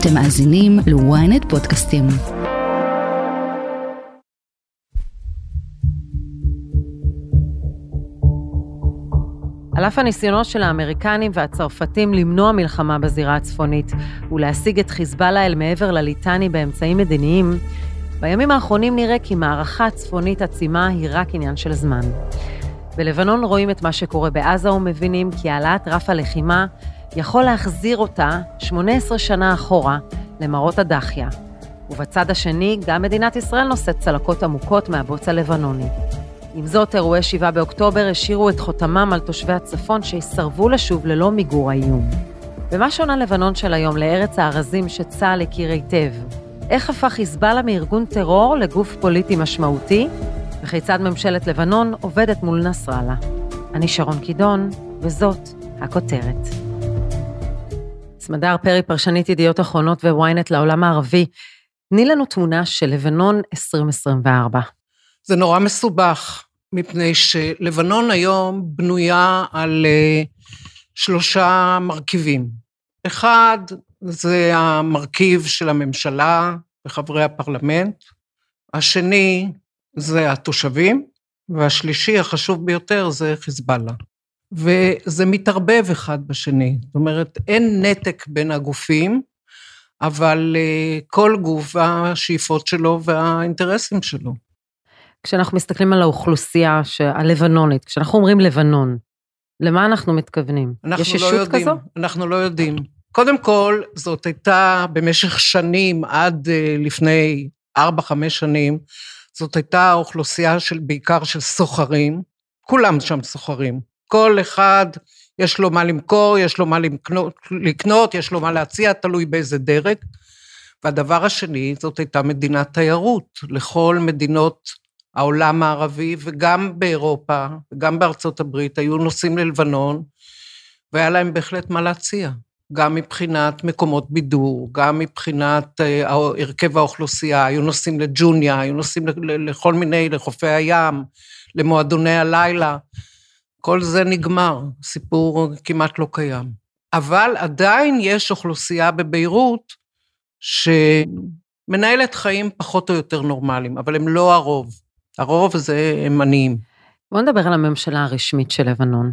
אתם מאזינים ל-ynet פודקאסטים. על אף הניסיונות של האמריקנים והצרפתים למנוע מלחמה בזירה הצפונית ולהשיג את חיזבאללה אל מעבר לליטני באמצעים מדיניים, בימים האחרונים נראה כי מערכה צפונית עצימה היא רק עניין של זמן. בלבנון רואים את מה שקורה בעזה ומבינים כי העלאת רף הלחימה יכול להחזיר אותה 18 שנה אחורה למראות הדחיה. ובצד השני, גם מדינת ישראל נושאת צלקות עמוקות מהבוץ הלבנוני. עם זאת, אירועי 7 באוקטובר השאירו את חותמם על תושבי הצפון שיסרבו לשוב ללא מיגור האיום. ומה שונה לבנון של היום לארץ הארזים שצה"ל הכיר היטב? איך הפך חיזבאללה מארגון טרור לגוף פוליטי משמעותי? וכיצד ממשלת לבנון עובדת מול נסראללה? אני שרון קידון, וזאת הכותרת. סמדר פרי, פרשנית ידיעות אחרונות וויינט לעולם הערבי, תני לנו תמונה של לבנון 2024. זה נורא מסובך, מפני שלבנון היום בנויה על אה, שלושה מרכיבים. אחד, זה המרכיב של הממשלה וחברי הפרלמנט. השני, זה התושבים. והשלישי, החשוב ביותר, זה חיזבאללה. וזה מתערבב אחד בשני. זאת אומרת, אין נתק בין הגופים, אבל אה, כל גוף והשאיפות שלו והאינטרסים שלו. כשאנחנו מסתכלים על האוכלוסייה הלבנונית, כשאנחנו אומרים לבנון, למה אנחנו מתכוונים? אנחנו יש לא ישות יודעים, כזו? אנחנו לא יודעים. קודם כל, זאת הייתה במשך שנים, עד אה, לפני ארבע, חמש שנים, זאת הייתה אוכלוסייה של, בעיקר של סוחרים, כולם שם סוחרים. כל אחד, יש לו מה למכור, יש לו מה לקנות, לקנות, יש לו מה להציע, תלוי באיזה דרג. והדבר השני, זאת הייתה מדינת תיירות לכל מדינות העולם הערבי, וגם באירופה, וגם בארצות הברית, היו נוסעים ללבנון, והיה להם בהחלט מה להציע. גם מבחינת מקומות בידור, גם מבחינת אה, הרכב האוכלוסייה, היו נוסעים לג'וניה, היו נוסעים לכל מיני, לחופי הים, למועדוני הלילה. כל זה נגמר, סיפור כמעט לא קיים. אבל עדיין יש אוכלוסייה בביירות שמנהלת חיים פחות או יותר נורמליים, אבל הם לא הרוב. הרוב זה הם עניים. בואו נדבר על הממשלה הרשמית של לבנון.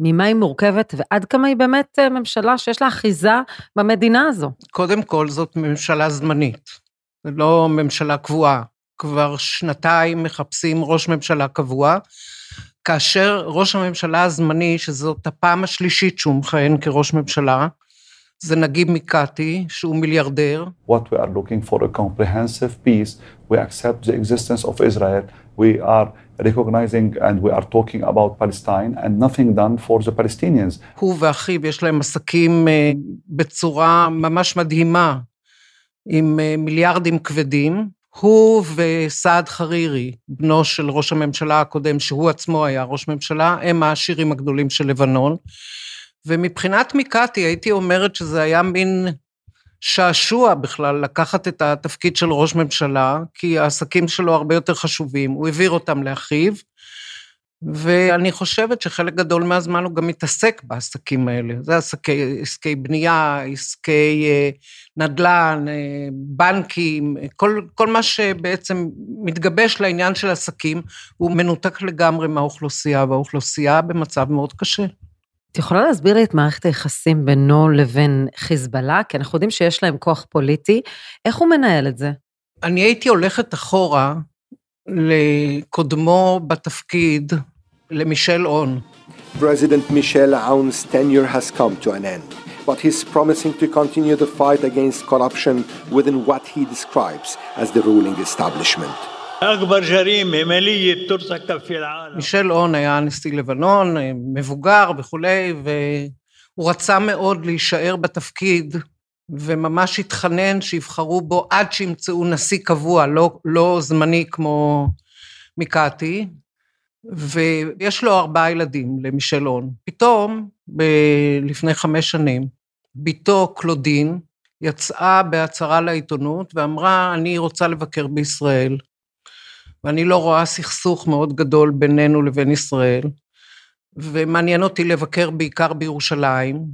ממה היא מורכבת ועד כמה היא באמת אה, ממשלה שיש לה אחיזה במדינה הזו. קודם כל, זאת ממשלה זמנית, זה לא ממשלה קבועה. כבר שנתיים מחפשים ראש ממשלה קבוע, כאשר ראש הממשלה הזמני, שזאת הפעם השלישית שהוא מכהן כראש ממשלה, זה נגיב מיקאטי, שהוא מיליארדר. What we are looking for a comprehensive peace, we accept the existence of Israel, we are recognizing and we are talking about Palestine and nothing done for the Palestinians. הוא ואחיו יש להם עסקים אה, בצורה ממש מדהימה, עם אה, מיליארדים כבדים. הוא וסעד חרירי, בנו של ראש הממשלה הקודם, שהוא עצמו היה ראש ממשלה, הם העשירים הגדולים של לבנון. ומבחינת מיקאטי הייתי אומרת שזה היה מין שעשוע בכלל לקחת את התפקיד של ראש ממשלה, כי העסקים שלו הרבה יותר חשובים, הוא העביר אותם לאחיו, ואני חושבת שחלק גדול מהזמן הוא גם מתעסק בעסקים האלה. זה עסקי, עסקי בנייה, עסקי אה, נדל"ן, אה, בנקים, כל, כל מה שבעצם מתגבש לעניין של עסקים, הוא מנותק לגמרי מהאוכלוסייה, והאוכלוסייה במצב מאוד קשה. את יכולה להסביר לי את מערכת היחסים בינו לבין חיזבאללה? כי אנחנו יודעים שיש להם כוח פוליטי. איך הוא מנהל את זה? אני הייתי הולכת אחורה לקודמו בתפקיד, למישל און. President Michel Aoun's tenure has come to an end, but he's promising to continue the fight against corruption within what he describes as the ruling establishment. מישל און היה נשיא לבנון, מבוגר וכולי, והוא רצה מאוד להישאר בתפקיד וממש התחנן שיבחרו בו עד שימצאו נשיא קבוע, לא, לא זמני כמו מיקאטי, ויש לו ארבעה ילדים למישל און. פתאום, ב- לפני חמש שנים, בתו קלודין יצאה בהצהרה לעיתונות ואמרה, אני רוצה לבקר בישראל. ואני לא רואה סכסוך מאוד גדול בינינו לבין ישראל, ומעניין אותי לבקר בעיקר בירושלים,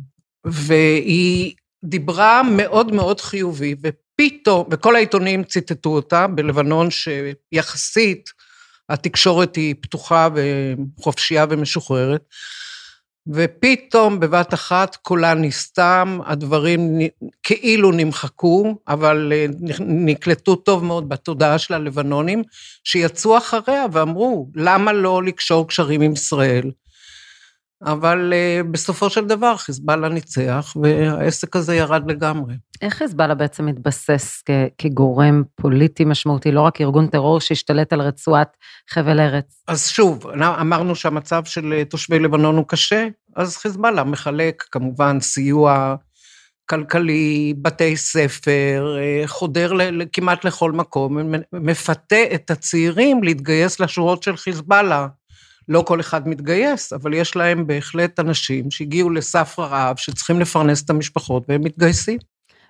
והיא דיברה מאוד מאוד חיובי, ופתאום, וכל העיתונים ציטטו אותה, בלבנון שיחסית התקשורת היא פתוחה וחופשייה ומשוחררת, ופתאום בבת אחת קולה נסתם, הדברים כאילו נמחקו, אבל אה, נקלטו טוב מאוד בתודעה של הלבנונים, שיצאו אחריה ואמרו, למה לא לקשור קשרים עם ישראל? אבל uh, בסופו של דבר חיזבאללה ניצח, והעסק הזה ירד לגמרי. איך חיזבאללה בעצם מתבסס כ- כגורם פוליטי משמעותי, לא רק ארגון טרור שהשתלט על רצועת חבל ארץ? אז שוב, אמרנו שהמצב של אה, תושבי לבנון הוא קשה, אז חיזבאללה מחלק כמובן סיוע כלכלי, בתי ספר, אה, חודר כמעט לכל מקום, מפתה את הצעירים להתגייס לשורות של חיזבאללה. לא כל אחד מתגייס, אבל יש להם בהחלט אנשים שהגיעו לסף רעב, שצריכים לפרנס את המשפחות, והם מתגייסים.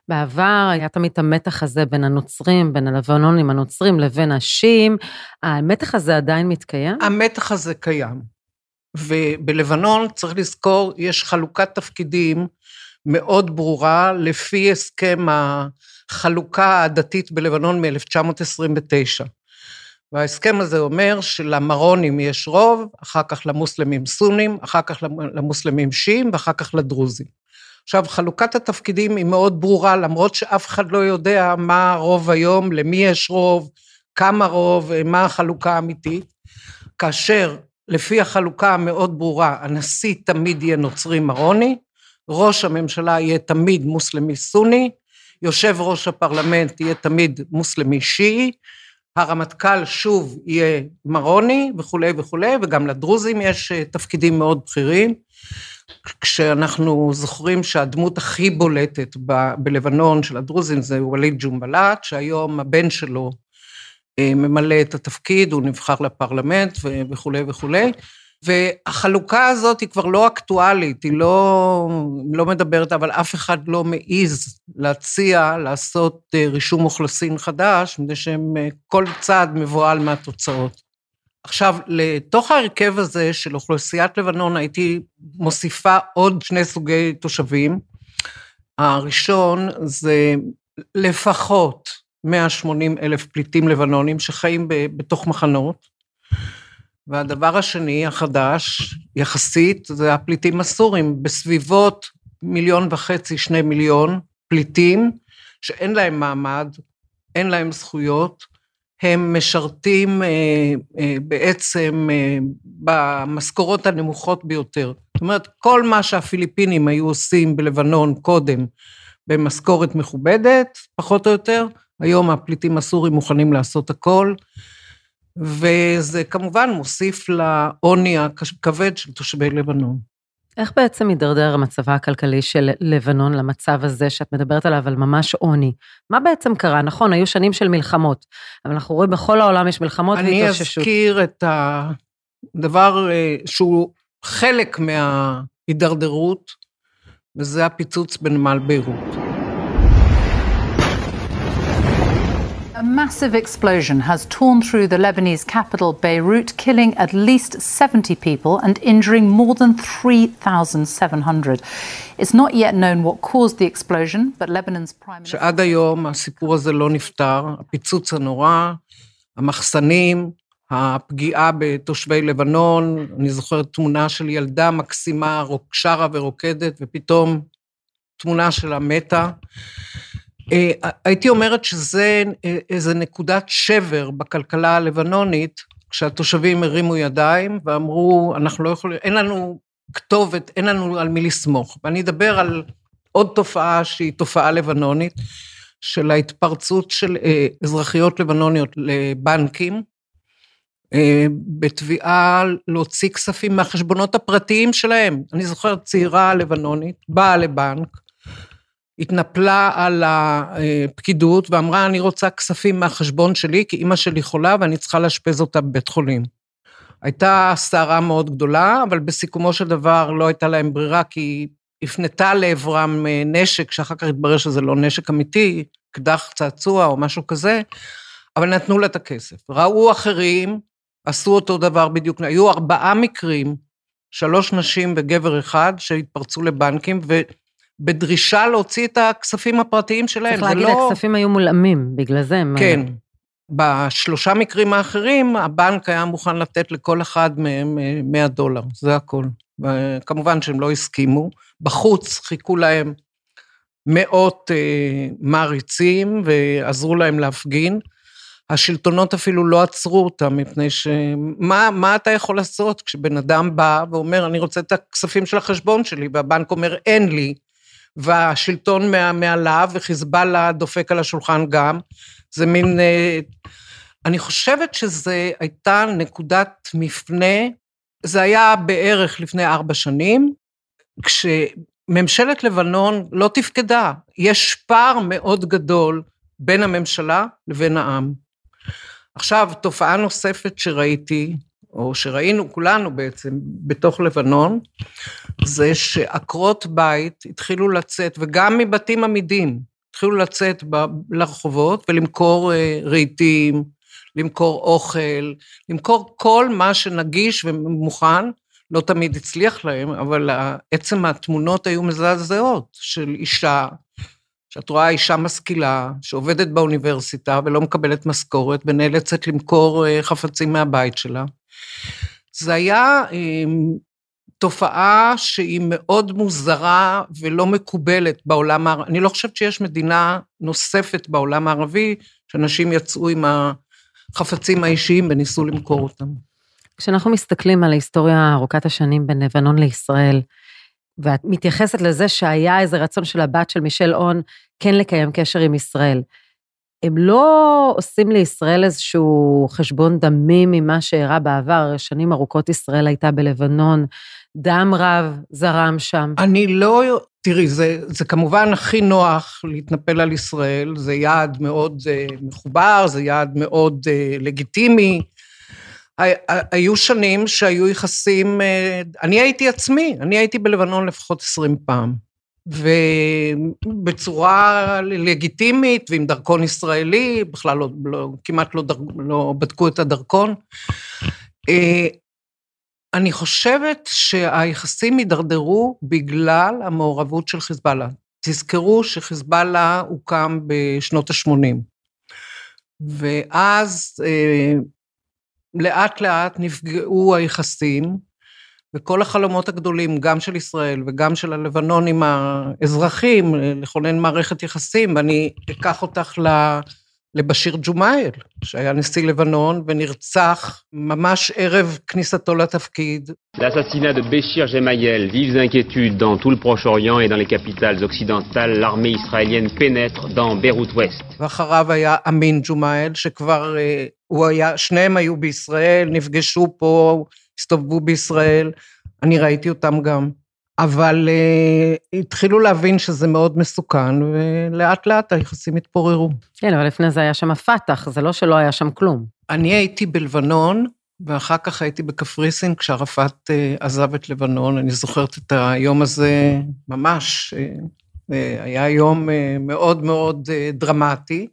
בעבר היה תמיד המתח הזה בין הנוצרים, בין הלבנונים הנוצרים לבין השיעים. המתח הזה עדיין מתקיים? המתח הזה קיים. ובלבנון, צריך לזכור, יש חלוקת תפקידים מאוד ברורה לפי הסכם החלוקה הדתית בלבנון מ-1929. וההסכם הזה אומר שלמרונים יש רוב, אחר כך למוסלמים סונים, אחר כך למוסלמים שיעים ואחר כך לדרוזים. עכשיו, חלוקת התפקידים היא מאוד ברורה, למרות שאף אחד לא יודע מה הרוב היום, למי יש רוב, כמה רוב, מה החלוקה האמיתית, כאשר לפי החלוקה המאוד ברורה, הנשיא תמיד יהיה נוצרי מרוני, ראש הממשלה יהיה תמיד מוסלמי סוני, יושב ראש הפרלמנט יהיה תמיד מוסלמי שיעי, הרמטכ"ל שוב יהיה מרוני וכולי וכולי, וגם לדרוזים יש אה, תפקידים מאוד בכירים. כשאנחנו זוכרים שהדמות הכי בולטת ב- בלבנון של הדרוזים זה ווליד ג'ומבלאט, שהיום הבן שלו אה, ממלא את התפקיד, הוא נבחר לפרלמנט וכולי וכולי. והחלוקה הזאת היא כבר לא אקטואלית, היא לא, לא מדברת, אבל אף אחד לא מעז להציע לעשות אה, רישום אוכלוסין חדש, מפני שכל אה, צעד מבוהל מהתוצאות. עכשיו, לתוך ההרכב הזה של אוכלוסיית לבנון הייתי מוסיפה עוד שני סוגי תושבים. הראשון זה לפחות 180 אלף פליטים לבנונים שחיים בתוך מחנות. והדבר השני, החדש, יחסית, זה הפליטים הסורים, בסביבות מיליון וחצי, שני מיליון פליטים, שאין להם מעמד, אין להם זכויות, הם משרתים אה, אה, בעצם אה, במשכורות הנמוכות ביותר. זאת אומרת, כל מה שהפיליפינים היו עושים בלבנון קודם במשכורת מכובדת, פחות או יותר, היום הפליטים הסורים מוכנים לעשות הכל. וזה כמובן מוסיף לעוני הכבד של תושבי לבנון. איך בעצם הידרדר מצבה הכלכלי של לבנון למצב הזה שאת מדברת עליו, על ממש עוני? מה בעצם קרה? נכון, היו שנים של מלחמות, אבל אנחנו רואים בכל העולם יש מלחמות והתאוששות. אני אזכיר את הדבר אה, שהוא חלק מההידרדרות, וזה הפיצוץ בנמל ביירות. A massive explosion has torn through the Lebanese capital, Beirut, killing at least 70 people and injuring more than 3,700. It's not yet known what caused the explosion, but Lebanon's prime minister... שעד היום הסיפור הזה לא נפתר, הפיצוץ הנורא, המחסנים, הפגיעה בתושבי לבנון, אני זוכרת תמונה של ילדה מקסימה, שרה ורוקדת, ופתאום תמונה שלה מתה. אה, הייתי אומרת שזה אה, איזה נקודת שבר בכלכלה הלבנונית, כשהתושבים הרימו ידיים ואמרו, אנחנו לא יכולים, אין לנו כתובת, אין לנו על מי לסמוך. ואני אדבר על עוד תופעה שהיא תופעה לבנונית, של ההתפרצות של אה, אזרחיות לבנוניות לבנקים, בתביעה להוציא כספים מהחשבונות הפרטיים שלהם. אני זוכרת צעירה לבנונית, באה לבנק, התנפלה על הפקידות ואמרה, אני רוצה כספים מהחשבון שלי, כי אימא שלי חולה ואני צריכה לאשפז אותה בבית חולים. הייתה סערה מאוד גדולה, אבל בסיכומו של דבר לא הייתה להם ברירה, כי היא הפנתה לעברם אה, נשק, שאחר כך התברר שזה לא נשק אמיתי, אקדח צעצוע או משהו כזה, אבל נתנו לה את הכסף. ראו אחרים, עשו אותו דבר בדיוק, היו ארבעה מקרים, שלוש נשים וגבר אחד, שהתפרצו לבנקים, ו... בדרישה להוציא את הכספים הפרטיים שלהם. צריך להגיד, לא... הכספים היו מולאמים, בגלל זה הם... כן. בשלושה מקרים האחרים, הבנק היה מוכן לתת לכל אחד מהם 100 דולר, זה הכל. כמובן שהם לא הסכימו. בחוץ חיכו להם מאות אה, מעריצים ועזרו להם להפגין. השלטונות אפילו לא עצרו אותם, מפני ש... מה, מה אתה יכול לעשות כשבן אדם בא ואומר, אני רוצה את הכספים של החשבון שלי, והבנק אומר, אין לי, והשלטון מעליו, וחיזבאללה דופק על השולחן גם. זה מין... אה, אני חושבת שזו הייתה נקודת מפנה, זה היה בערך לפני ארבע שנים, כשממשלת לבנון לא תפקדה. יש פער מאוד גדול בין הממשלה לבין העם. עכשיו, תופעה נוספת שראיתי, או שראינו כולנו בעצם, בתוך לבנון, זה שעקרות בית התחילו לצאת, וגם מבתים עמידים, התחילו לצאת לרחובות ולמכור אה, רהיטים, למכור אוכל, למכור כל מה שנגיש ומוכן, לא תמיד הצליח להם, אבל עצם התמונות היו מזעזעות של אישה שאת רואה אישה משכילה, שעובדת באוניברסיטה ולא מקבלת משכורת, ונאלצת למכור אה, חפצים מהבית שלה. זה היה אמ, תופעה שהיא מאוד מוזרה ולא מקובלת בעולם הערבי. אני לא חושבת שיש מדינה נוספת בעולם הערבי שאנשים יצאו עם החפצים האישיים וניסו למכור אותם. כשאנחנו מסתכלים על ההיסטוריה ארוכת השנים בין לבנון לישראל, ואת מתייחסת לזה שהיה איזה רצון של הבת של מישל און כן לקיים קשר עם ישראל. הם לא עושים לישראל איזשהו חשבון דמים ממה שאירע בעבר, שנים ארוכות ישראל הייתה בלבנון, דם רב זרם שם. אני לא, תראי, זה, זה כמובן הכי נוח להתנפל על ישראל, זה יעד מאוד uh, מחובר, זה יעד מאוד uh, לגיטימי, היו שנים שהיו יחסים, אה, אני הייתי עצמי, אני הייתי בלבנון לפחות עשרים פעם. ובצורה לגיטימית ועם דרכון ישראלי, בכלל לא, לא כמעט לא, דר, לא בדקו את הדרכון. אה, אני חושבת שהיחסים הידרדרו בגלל המעורבות של חיזבאללה. תזכרו שחיזבאללה הוקם בשנות ה-80. ואז אה, לאט לאט נפגעו היחסים, וכל החלומות הגדולים, גם של ישראל וגם של הלבנון עם האזרחים, לכונן מערכת יחסים, ואני אקח אותך ל... לבשיר ג'ומאייל, שהיה נשיא לבנון ונרצח ממש ערב כניסתו לתפקיד. L'assassinat de Béchir Gemayel, vives inquiétudes dans tout le Proche-Orient et dans les capitales occidentales, l'armée israélienne pénètre dans Beyrouth Ouest. ואחריו היה אמין ג'ומאייל, שכבר הוא היה, שניהם היו בישראל, נפגשו פה, הסתובבו בישראל, אני ראיתי אותם גם. אבל uh, התחילו להבין שזה מאוד מסוכן, ולאט לאט היחסים התפוררו. כן, אבל לפני זה היה שם הפת"ח, זה לא שלא היה שם כלום. אני הייתי בלבנון, ואחר כך הייתי בקפריסין כשערפאת uh, עזב את לבנון. אני זוכרת את היום הזה ממש, uh, היה יום uh, מאוד מאוד uh, דרמטי.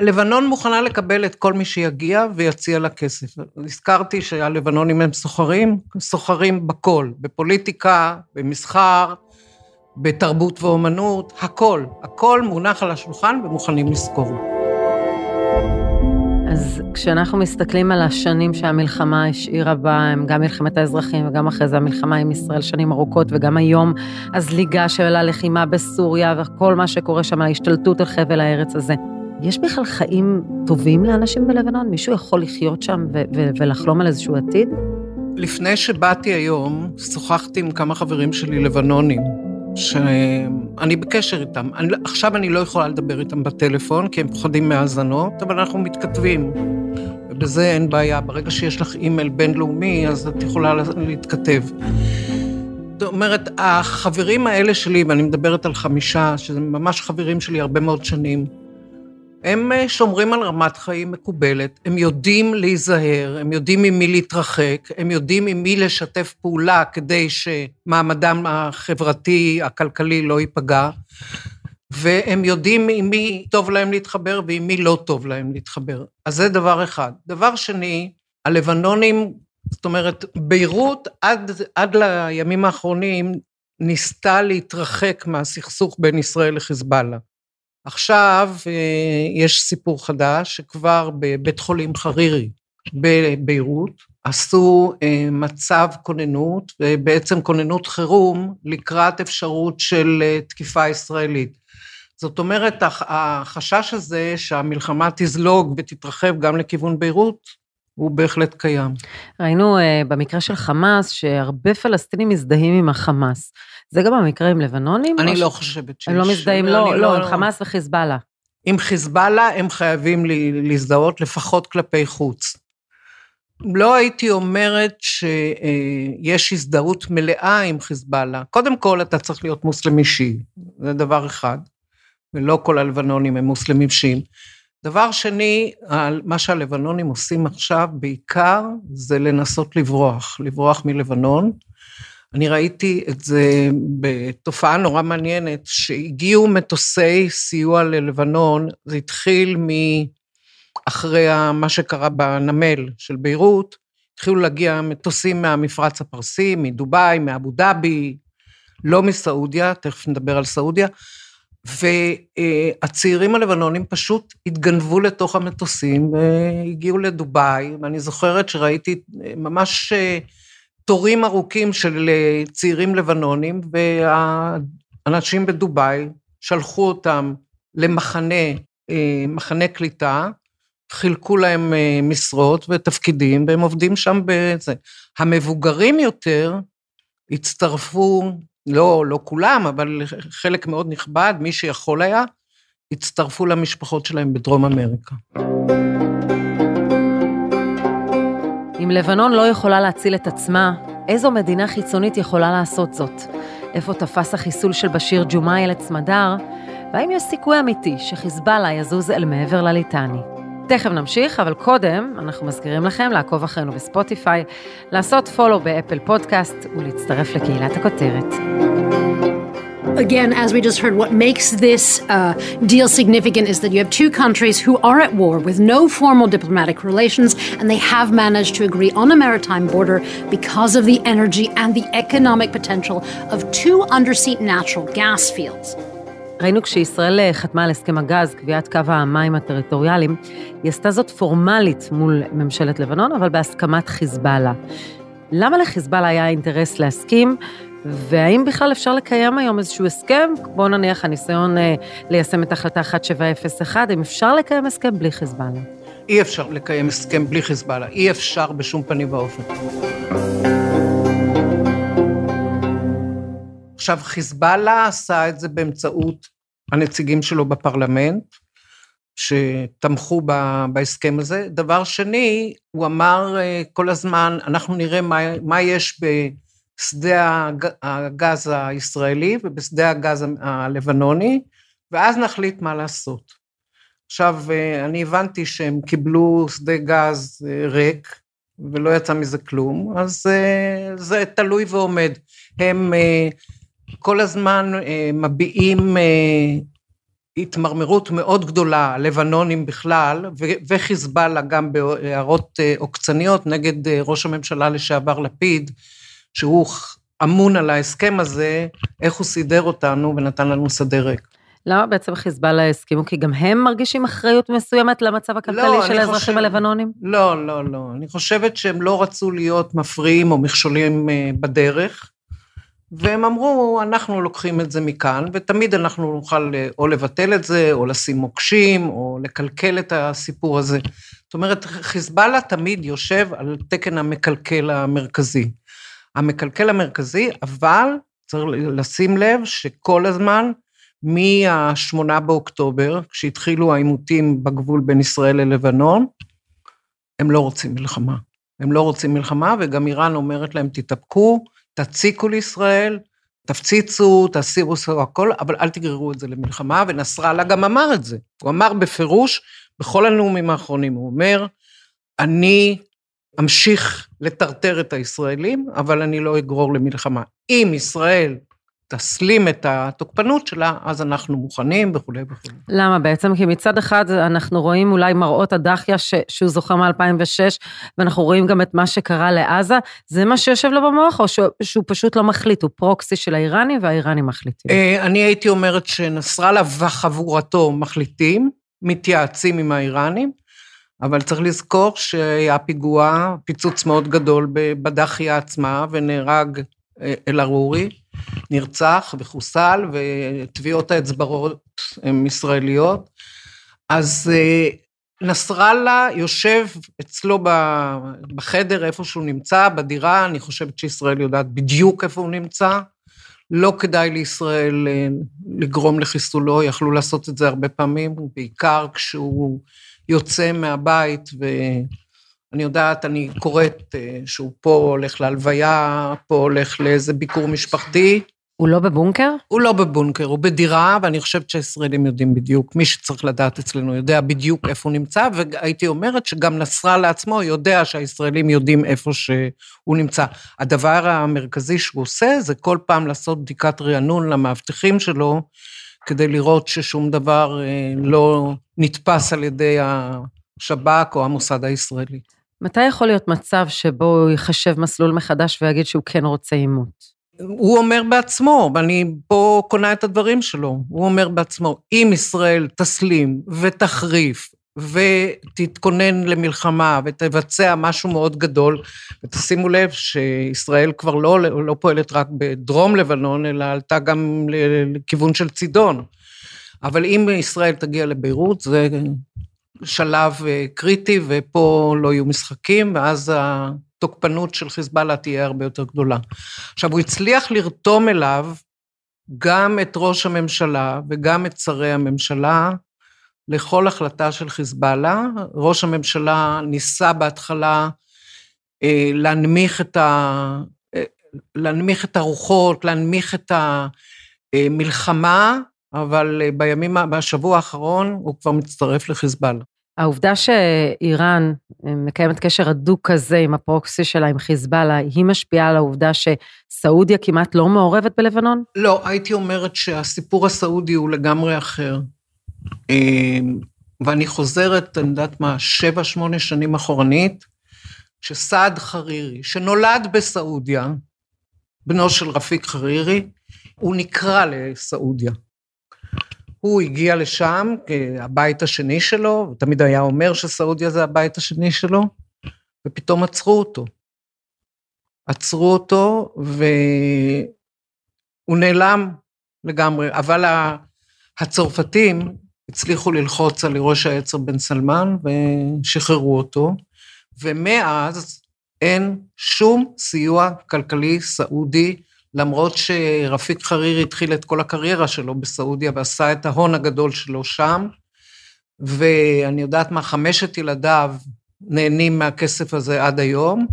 לבנון מוכנה לקבל את כל מי שיגיע ויציע לה כסף. הזכרתי שהלבנונים הם סוחרים, סוחרים בכל, בפוליטיקה, במסחר, בתרבות ואומנות, הכל, הכל מונח על השולחן ומוכנים לזכור. אז כשאנחנו מסתכלים על השנים שהמלחמה השאירה בהם, גם מלחמת האזרחים וגם אחרי זה המלחמה עם ישראל שנים ארוכות, וגם היום הזליגה של הלחימה בסוריה וכל מה שקורה שם, ההשתלטות על חבל הארץ הזה. יש בכלל חיים טובים לאנשים בלבנון? מישהו יכול לחיות שם ו- ו- ולחלום על איזשהו עתיד? לפני שבאתי היום, שוחחתי עם כמה חברים שלי לבנונים, שאני בקשר איתם. אני, עכשיו אני לא יכולה לדבר איתם בטלפון, כי הם פוחדים מהאזנות, אבל אנחנו מתכתבים. ובזה אין בעיה. ברגע שיש לך אימייל בינלאומי, אז את יכולה להתכתב. זאת אומרת, החברים האלה שלי, ואני מדברת על חמישה, שזה ממש חברים שלי הרבה מאוד שנים, הם אה, שומרים על רמת חיים מקובלת, הם יודעים להיזהר, הם יודעים עם מי להתרחק, הם יודעים עם מי לשתף פעולה כדי שמעמדם החברתי, הכלכלי לא ייפגע, והם יודעים עם מי טוב להם להתחבר ועם מי לא טוב להם להתחבר. אז זה דבר אחד. דבר שני, הלבנונים, זאת אומרת, ביירות עד, עד לימים האחרונים ניסתה להתרחק מהסכסוך בין ישראל לחיזבאללה. עכשיו אה, יש סיפור חדש שכבר בבית חולים חרירי בביירות עשו אה, מצב כוננות, בעצם כוננות חירום לקראת אפשרות של אה, תקיפה ישראלית. זאת אומרת, החשש הזה שהמלחמה תזלוג ותתרחב גם לכיוון ביירות, הוא בהחלט קיים. ראינו במקרה של חמאס, שהרבה פלסטינים מזדהים עם החמאס. זה גם המקרה עם לבנונים? אני לא ש... חושבת שיש. הם לא מזדהים, לא, לא, לא, עם חמאס וחיזבאללה. עם חיזבאללה הם חייבים להזדהות לפחות כלפי חוץ. לא הייתי אומרת שיש הזדהות מלאה עם חיזבאללה. קודם כל, אתה צריך להיות מוסלמי שיעי, זה דבר אחד, ולא כל הלבנונים הם מוסלמים שיעים. דבר שני, מה שהלבנונים עושים עכשיו בעיקר, זה לנסות לברוח, לברוח מלבנון. אני ראיתי את זה בתופעה נורא מעניינת, שהגיעו מטוסי סיוע ללבנון, זה התחיל מ... אחרי מה שקרה בנמל של ביירות, התחילו להגיע מטוסים מהמפרץ הפרסי, מדובאי, מאבו דאבי, לא מסעודיה, תכף נדבר על סעודיה, והצעירים הלבנונים פשוט התגנבו לתוך המטוסים והגיעו לדובאי, ואני זוכרת שראיתי ממש תורים ארוכים של צעירים לבנונים, והאנשים בדובאי שלחו אותם למחנה, מחנה קליטה, חילקו להם משרות ותפקידים, והם עובדים שם בזה. המבוגרים יותר הצטרפו לא, לא כולם, אבל חלק מאוד נכבד, מי שיכול היה, הצטרפו למשפחות שלהם בדרום אמריקה. אם לבנון לא יכולה להציל את עצמה, איזו מדינה חיצונית יכולה לעשות זאת? איפה תפס החיסול של בשיר ג'ומאייל את סמדר? והאם יש סיכוי אמיתי שחיזבאללה יזוז אל מעבר לליטני? תכף נמשיך, אבל קודם אנחנו מזכירים לכם לעקוב אחרינו בספוטיפיי, לעשות פולו באפל פודקאסט ולהצטרף לקהילת הכותרת. Again, as we just heard, what makes this uh, deal significant is that you have two countries who are at war with no formal diplomatic relations, and they have managed to agree on a maritime border because of the energy and the economic potential of two undersea natural gas fields. ראינו כשישראל אה, חתמה על הסכם הגז, קביעת קו המים הטריטוריאליים, היא עשתה זאת פורמלית מול ממשלת לבנון, אבל בהסכמת חיזבאללה. למה לחיזבאללה היה אינטרס להסכים, והאם בכלל אפשר לקיים היום איזשהו הסכם, בואו נניח הניסיון אה, ליישם את החלטה 1701, אם אפשר לקיים הסכם בלי חיזבאללה? אי אפשר לקיים הסכם בלי חיזבאללה, אי אפשר בשום פנים ואופן. עכשיו, חיזבאללה עשה את זה באמצעות הנציגים שלו בפרלמנט, שתמכו בהסכם הזה. דבר שני, הוא אמר אה, כל הזמן, אנחנו נראה מה, מה יש בשדה הגז הישראלי ובשדה הגז הלבנוני, ואז נחליט מה לעשות. עכשיו, אה, אני הבנתי שהם קיבלו שדה גז אה, ריק, ולא יצא מזה כלום, אז זה תלוי ועומד. הם כל הזמן אה, מביעים אה, התמרמרות מאוד גדולה, לבנונים בכלל, וחיזבאללה גם בהערות אה, עוקצניות נגד ראש הממשלה לשעבר לפיד, שהוא אמון על ההסכם הזה, איך הוא סידר אותנו ונתן לנו שדה ריק. למה בעצם חיזבאללה הסכימו? כי גם הם מרגישים אחריות מסוימת למצב הכלכלי לא, של האזרחים חושב... הלבנונים? לא, לא, לא. אני חושבת שהם לא רצו להיות מפריעים או מכשולים בדרך. והם אמרו, אנחנו לוקחים את זה מכאן, ותמיד אנחנו נוכל אה, או לבטל את זה, או לשים מוקשים, או לקלקל את הסיפור הזה. זאת אומרת, חיזבאללה תמיד יושב על תקן המקלקל המרכזי. המקלקל המרכזי, אבל צריך לשים לב שכל הזמן, מה-8 באוקטובר, כשהתחילו העימותים בגבול בין ישראל ללבנון, הם לא רוצים מלחמה. הם לא רוצים מלחמה, וגם איראן אומרת להם, תתאפקו, תציקו לישראל, תפציצו, תסירו סו הכל, אבל אל תגררו את זה למלחמה, ונסראללה גם אמר את זה. הוא אמר בפירוש, בכל הנאומים האחרונים, הוא אומר, אני אמשיך לטרטר את הישראלים, אבל אני לא אגרור למלחמה. אם ישראל תסלים את התוקפנות שלה, אז אנחנו מוכנים וכולי וכולי. למה בעצם? כי מצד אחד אנחנו רואים אולי מראות הדחיה ש... שהוא זוכר מ-2006, ואנחנו רואים גם את מה שקרה לעזה, זה מה שיושב לו במוח, או שהוא, שהוא פשוט לא מחליט, הוא פרוקסי של האיראנים והאיראנים מחליטים? אה, אני הייתי אומרת שנסראללה וחבורתו מחליטים, מתייעצים עם האיראנים, אבל צריך לזכור שהיה פיגוע, פיצוץ מאוד גדול בדחיה עצמה, ונהרג אה, אל-ערורי, נרצח וחוסל, וטביעות האצבעות הן ישראליות. אז אה, נסראללה יושב אצלו בחדר, איפה שהוא נמצא, בדירה, אני חושבת שישראל יודעת בדיוק איפה הוא נמצא. לא כדאי לישראל אה, לגרום לחיסולו, יכלו לעשות את זה הרבה פעמים, בעיקר כשהוא יוצא מהבית, ואני יודעת, אני קוראת אה, שהוא פה הולך להלוויה, פה הולך לאיזה ביקור משפחתי. הוא לא בבונקר? הוא לא בבונקר, הוא בדירה, ואני חושבת שהישראלים יודעים בדיוק, מי שצריך לדעת אצלנו יודע בדיוק איפה הוא נמצא, והייתי אומרת שגם נסראללה עצמו יודע שהישראלים יודעים איפה שהוא נמצא. הדבר המרכזי שהוא עושה זה כל פעם לעשות בדיקת רענון למאבטחים שלו, כדי לראות ששום דבר אה, לא נתפס על ידי השב"כ או המוסד הישראלי. מתי יכול להיות מצב שבו הוא יחשב מסלול מחדש ויגיד שהוא כן רוצה עימות? הוא אומר בעצמו, ואני פה קונה את הדברים שלו, הוא אומר בעצמו, אם ישראל תסלים ותחריף ותתכונן למלחמה ותבצע משהו מאוד גדול, ותשימו לב שישראל כבר לא, לא פועלת רק בדרום לבנון, אלא עלתה גם לכיוון של צידון. אבל אם ישראל תגיע לביירות, זה שלב אה, קריטי, ופה לא יהיו משחקים, ואז התוקפנות של חיזבאללה תהיה הרבה יותר גדולה. עכשיו, הוא הצליח לרתום אליו גם את ראש הממשלה וגם את שרי הממשלה לכל החלטה של חיזבאללה. ראש הממשלה ניסה בהתחלה אה, להנמיך את, ה, אה, להנמיך את הרוחות, להנמיך את המלחמה, אבל אה, בימים, בשבוע האחרון הוא כבר מצטרף לחיזבאללה. העובדה שאיראן מקיימת קשר הדוק כזה עם הפרוקסי שלה, עם חיזבאללה, היא משפיעה על העובדה שסעודיה כמעט לא מעורבת בלבנון? לא, הייתי אומרת שהסיפור הסעודי הוא לגמרי אחר. אמ, ואני חוזרת, אני יודעת מה, שבע, שמונה שנים אחורנית, שסעד חרירי, שנולד בסעודיה, בנו של רפיק חרירי, הוא נקרא לסעודיה. הוא הגיע לשם כהבית השני שלו, הוא תמיד היה אומר שסעודיה זה הבית השני שלו, ופתאום עצרו אותו. עצרו אותו, והוא נעלם לגמרי, אבל הצרפתים הצליחו ללחוץ על ראש העצר בן סלמן ושחררו אותו, ומאז אין שום סיוע כלכלי סעודי למרות שרפיק חרירי התחיל את כל הקריירה שלו בסעודיה ועשה את ההון הגדול שלו שם, ואני יודעת מה, חמשת ילדיו נהנים מהכסף הזה עד היום,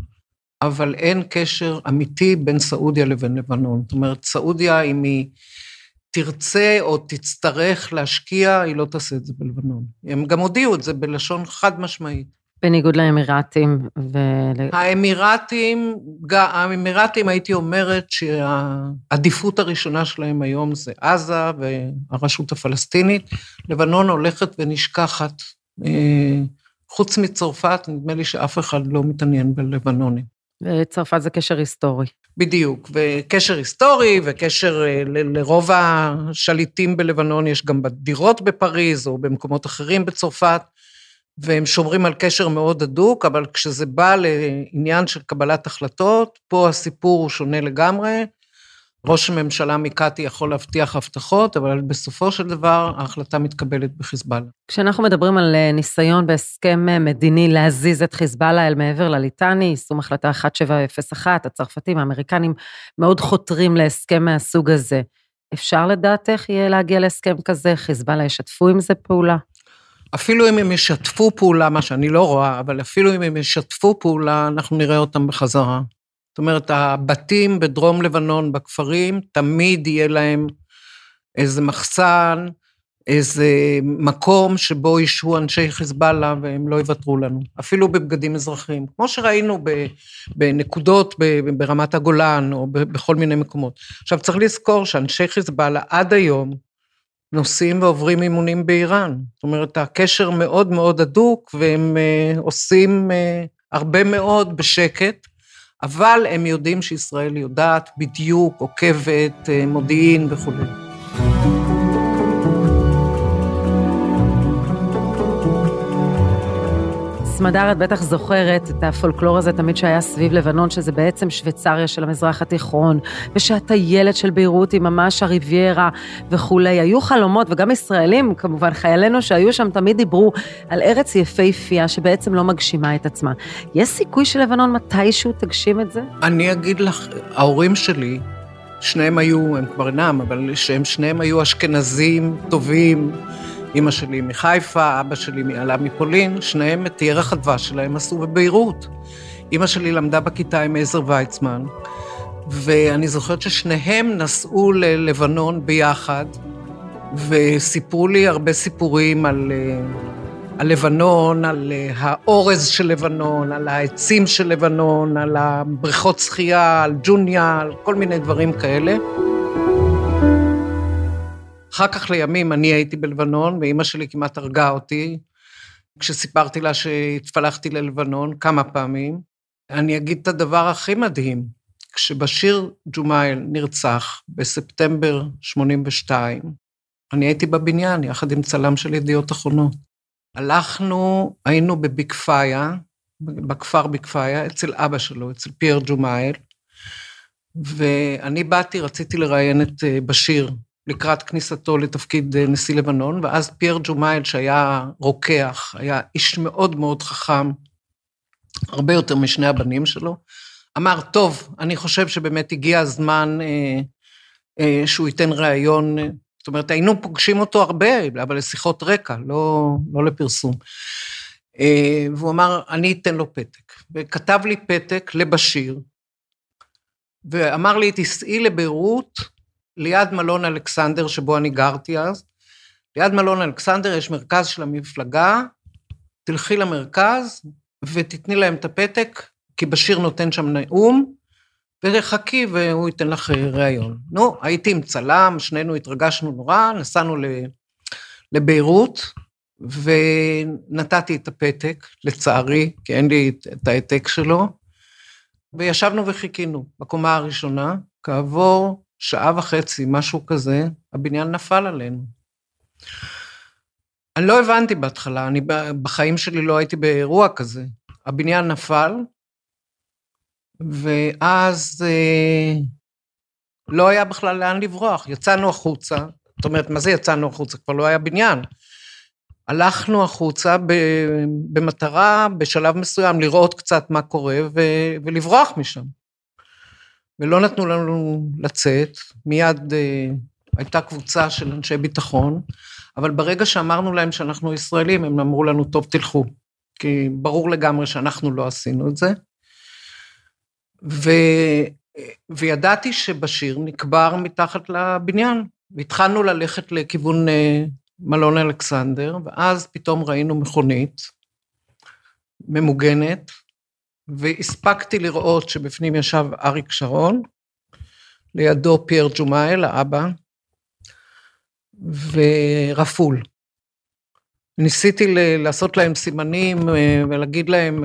אבל אין קשר אמיתי בין סעודיה לבין לבנון. זאת אומרת, סעודיה, אם היא תרצה או תצטרך להשקיע, היא לא תעשה את זה בלבנון. הם גם הודיעו את זה בלשון חד משמעית. בניגוד לאמירתים ו... האמירתים, האמירתים הייתי אומרת שהעדיפות הראשונה שלהם היום זה עזה והרשות הפלסטינית. לבנון הולכת ונשכחת. אה, חוץ מצרפת, נדמה לי שאף אחד לא מתעניין בלבנונים. וצרפת זה קשר היסטורי. בדיוק, וקשר היסטורי, וקשר אה, ל- לרוב השליטים בלבנון, יש גם דירות בפריז או במקומות אחרים בצרפת. והם שומרים על קשר מאוד הדוק, אבל כשזה בא לעניין של קבלת החלטות, פה הסיפור הוא שונה לגמרי. ראש הממשלה מקאטי יכול להבטיח הבטחות, אבל בסופו של דבר ההחלטה מתקבלת בחיזבאללה. כשאנחנו מדברים על אה, ניסיון בהסכם אה, מדיני להזיז את חיזבאללה אל מעבר לליטני, יישום החלטה 1701, הצרפתים, האמריקנים מאוד חותרים להסכם מהסוג הזה. אפשר לדעתך יהיה להגיע להסכם כזה? חיזבאללה ישתפו עם זה פעולה? אפילו אם הם ישתפו פעולה, מה שאני לא רואה, אבל אפילו אם הם ישתפו פעולה, אנחנו נראה אותם בחזרה. זאת אומרת, הבתים בדרום לבנון, בכפרים, תמיד יהיה להם איזה מחסן, איזה מקום שבו ישהו אנשי חיזבאללה והם לא יוותרו לנו, אפילו בבגדים אזרחיים, כמו שראינו בנקודות ברמת הגולן או בכל מיני מקומות. עכשיו צריך לזכור שאנשי חיזבאללה עד היום נוסעים ועוברים אימונים באיראן. זאת אומרת, הקשר מאוד מאוד הדוק והם uh, עושים uh, הרבה מאוד בשקט, אבל הם יודעים שישראל יודעת בדיוק, עוקבת, uh, מודיעין וכולי. סמדר, את בטח זוכרת את הפולקלור הזה תמיד שהיה סביב לבנון, שזה בעצם שוויצריה של המזרח התיכון, ושהטיילת של ביירות היא ממש הריביירה וכולי. היו חלומות, וגם ישראלים, כמובן, חיילינו שהיו שם תמיד דיברו על ארץ יפהפייה שבעצם לא מגשימה את עצמה. יש סיכוי שלבנון מתישהו תגשים את זה? אני אגיד לך, ההורים שלי, שניהם היו, הם כבר אינם, אבל שהם שניהם היו אשכנזים טובים. אימא שלי מחיפה, אבא שלי עלה מפולין, שניהם את ירח הדבש שלהם עשו בביירות. אימא שלי למדה בכיתה עם עזר ויצמן, ואני זוכרת ששניהם נסעו ללבנון ביחד, וסיפרו לי הרבה סיפורים על, אה, על לבנון, על אה, האורז של לבנון, על העצים של לבנון, על הבריכות שחייה, על ג'וניה, על כל מיני דברים כאלה. אחר כך לימים אני הייתי בלבנון, ואימא שלי כמעט הרגה אותי, כשסיפרתי לה שהתפלחתי ללבנון כמה פעמים. אני אגיד את הדבר הכי מדהים, כשבשיר ג'ומאייל נרצח בספטמבר 82, אני הייתי בבניין יחד עם צלם של ידיעות אחרונות. הלכנו, היינו בבכפיה, בכפר בכפיה, אצל אבא שלו, אצל פייר ג'ומייל, ואני באתי, רציתי לראיין את אה, בשיר, לקראת כניסתו לתפקיד אה, נשיא לבנון, ואז פייר ג'ומייל, שהיה רוקח, היה איש מאוד מאוד חכם, הרבה יותר משני הבנים שלו, אמר, טוב, אני חושב שבאמת הגיע הזמן אה, אה, שהוא ייתן ראיון, זאת אומרת, היינו פוגשים אותו הרבה, אבל לשיחות רקע, לא, לא לפרסום. אה, והוא אמר, אני אתן לו פתק. וכתב לי פתק לבשיר, ואמר לי, תיסעי לביירות, ליד מלון אלכסנדר, שבו אני גרתי אז. ליד מלון אלכסנדר יש מרכז של המפלגה, תלכי למרכז ותתני להם את הפתק, כי בשיר נותן שם נאום, וחכי והוא ייתן לך ראיון. נו, הייתי עם צלם, שנינו התרגשנו נורא, נסענו לביירות, ונתתי את הפתק, לצערי, כי אין לי את העתק שלו, וישבנו וחיכינו בקומה הראשונה. כעבור שעה וחצי, משהו כזה, הבניין נפל עלינו. אני לא הבנתי בהתחלה, אני בחיים שלי לא הייתי באירוע כזה. הבניין נפל, ואז אה, לא היה בכלל לאן לברוח. יצאנו החוצה, זאת אומרת, מה זה יצאנו החוצה? כבר לא היה בניין. הלכנו החוצה במטרה, בשלב מסוים, לראות קצת מה קורה ולברוח משם. ולא נתנו לנו לצאת, מיד אה, הייתה קבוצה של אנשי ביטחון, אבל ברגע שאמרנו להם שאנחנו ישראלים, הם אמרו לנו, טוב, תלכו, כי ברור לגמרי שאנחנו לא עשינו את זה. ו... וידעתי שבשיר נקבר מתחת לבניין, והתחלנו ללכת לכיוון אה, מלון אלכסנדר, ואז פתאום ראינו מכונית ממוגנת, והספקתי לראות שבפנים ישב אריק שרון, לידו פייר ג'ומאל, האבא, ורפול. ניסיתי לעשות להם סימנים אה, ולהגיד להם,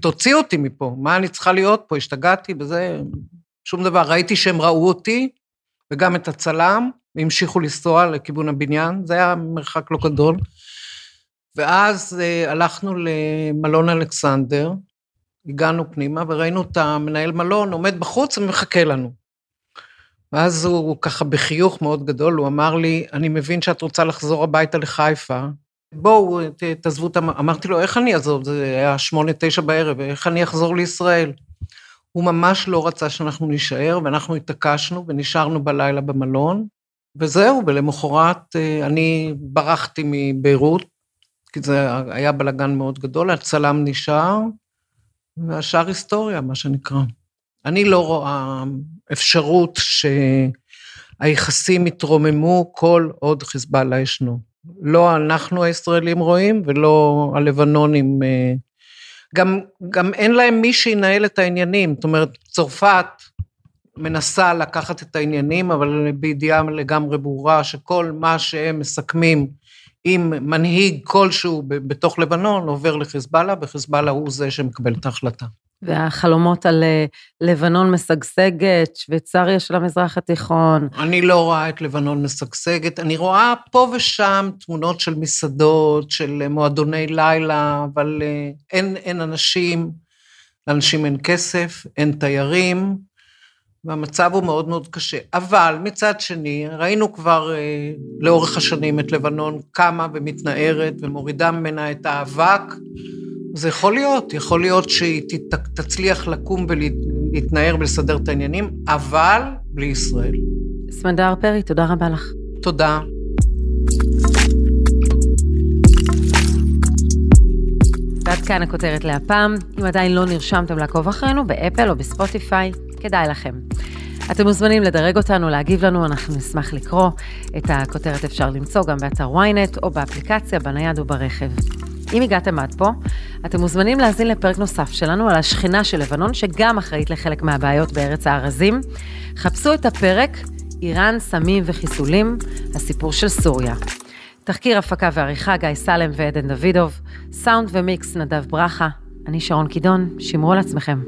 תוציאו אותי מפה, מה אני צריכה להיות פה, השתגעתי בזה, שום דבר. ראיתי שהם ראו אותי, וגם את הצלם, והמשיכו לנסוע לכיוון הבניין, זה היה מרחק לא גדול. ואז אה, הלכנו למלון אלכסנדר, הגענו פנימה וראינו את המנהל מלון עומד בחוץ ומחכה לנו. ואז הוא ככה בחיוך מאוד גדול, הוא אמר לי, אני מבין שאת רוצה לחזור הביתה לחיפה, בואו, תעזבו את המ... אמרתי לו, איך אני אעזוב? זה היה שמונה, תשע בערב, איך אני אחזור לישראל? הוא ממש לא רצה שאנחנו נישאר, ואנחנו התעקשנו ונשארנו בלילה במלון, וזהו, ולמחרת אה, אני ברחתי מביירות, כי זה היה בלאגן מאוד גדול, הצלם נשאר, והשאר היסטוריה, מה שנקרא. אני לא רואה אפשרות שהיחסים יתרוממו כל עוד חיזבאללה ישנו. לא אנחנו הישראלים רואים ולא הלבנונים. אה, גם, גם אין להם מי שינהל את העניינים, זאת אומרת, צרפת מנסה לקחת את העניינים, אבל בידיעה לגמרי ברורה שכל מה שהם מסכמים עם מנהיג כלשהו בתוך לבנון עובר לחיזבאללה, וחיזבאללה הוא זה שמקבל את ההחלטה. והחלומות על אה, לבנון משגשגת, שוויצריה של המזרח התיכון. אני לא רואה את לבנון משגשגת, אני רואה פה ושם תמונות של מסעדות, של מועדוני לילה, אבל אה, אין, אין אנשים, לאנשים אין כסף, אין תיירים, והמצב הוא מאוד מאוד קשה. אבל מצד שני, ראינו כבר אה, לאורך השנים את לבנון קמה ומתנערת ומורידה ממנה את האבק. זה יכול להיות, יכול להיות שהיא תצליח לקום ולהתנער ולסדר את העניינים, אבל בלי ישראל. סמדר פרי, תודה רבה לך. תודה. ועד כאן הכותרת להפעם. אם עדיין לא נרשמתם לעקוב אחרינו באפל או בספוטיפיי, כדאי לכם. אתם מוזמנים לדרג אותנו, להגיב לנו, אנחנו נשמח לקרוא. את הכותרת אפשר למצוא גם באתר ynet או באפליקציה, בנייד או ברכב. אם הגעתם עד פה, אתם מוזמנים להאזין לפרק נוסף שלנו על השכנה של לבנון, שגם אחראית לחלק מהבעיות בארץ הארזים. חפשו את הפרק איראן, סמים וחיסולים, הסיפור של סוריה. תחקיר הפקה ועריכה גיא סלם ועדן דוידוב, סאונד ומיקס נדב ברכה, אני שרון קידון, שמרו על עצמכם.